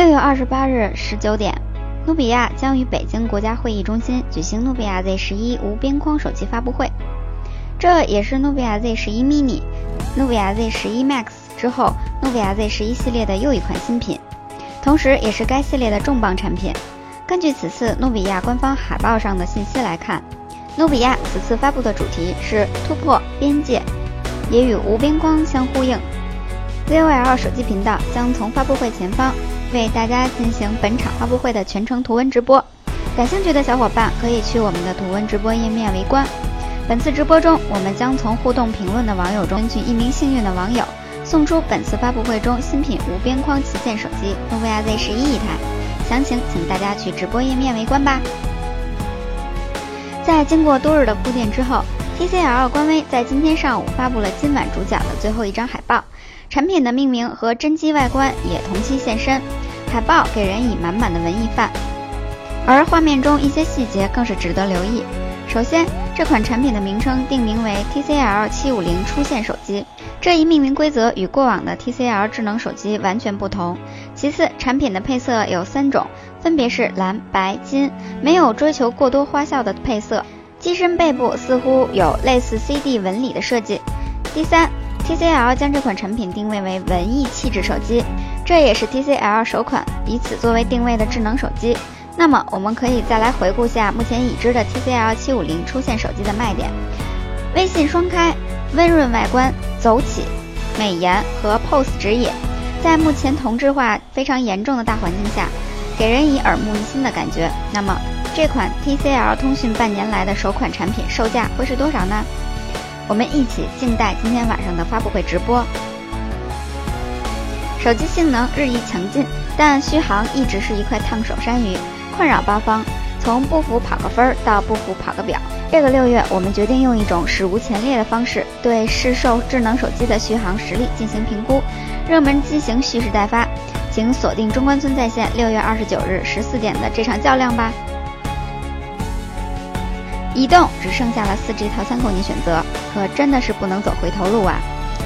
六月二十八日十九点，努比亚将于北京国家会议中心举行努比亚 Z 十一无边框手机发布会。这也是努比亚 Z 十一 mini、努比亚 Z 十一 Max 之后，努比亚 Z 十一系列的又一款新品，同时也是该系列的重磅产品。根据此次努比亚官方海报上的信息来看，努比亚此次发布的主题是突破边界，也与无边框相呼应。ZOL 手机频道将从发布会前方。为大家进行本场发布会的全程图文直播，感兴趣的小伙伴可以去我们的图文直播页面围观。本次直播中，我们将从互动评论的网友中选取一名幸运的网友，送出本次发布会中新品无边框旗舰手机努比亚 Z 十一一台。详情请大家去直播页面围观吧。在经过多日的铺垫之后，TCL 官微在今天上午发布了今晚主讲的最后一张海报。产品的命名和真机外观也同期现身，海报给人以满满的文艺范，而画面中一些细节更是值得留意。首先，这款产品的名称定名为 TCL 七五零出线手机，这一命名规则与过往的 TCL 智能手机完全不同。其次，产品的配色有三种，分别是蓝、白、金，没有追求过多花哨的配色。机身背部似乎有类似 CD 纹理的设计。第三。TCL 将这款产品定位为文艺气质手机，这也是 TCL 首款以此作为定位的智能手机。那么，我们可以再来回顾下目前已知的 TCL 七五零出现手机的卖点：微信双开、温润外观、走起、美颜和 pose 直野，在目前同质化非常严重的大环境下，给人以耳目一新的感觉。那么，这款 TCL 通讯半年来的首款产品售价会是多少呢？我们一起静待今天晚上的发布会直播。手机性能日益强劲，但续航一直是一块烫手山芋，困扰八方。从不服跑个分儿到不服跑个表，这个六月我们决定用一种史无前例的方式对市售智能手机的续航实力进行评估。热门机型蓄势待发，请锁定中关村在线六月二十九日十四点的这场较量吧。移动只剩下了 4G 套餐供你选择，可真的是不能走回头路啊！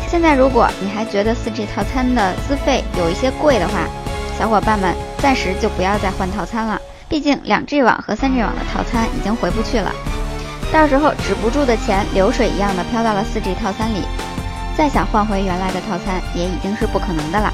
现在如果你还觉得 4G 套餐的资费有一些贵的话，小伙伴们暂时就不要再换套餐了，毕竟 2G 网和 3G 网的套餐已经回不去了，到时候止不住的钱流水一样的飘到了 4G 套餐里，再想换回原来的套餐也已经是不可能的了。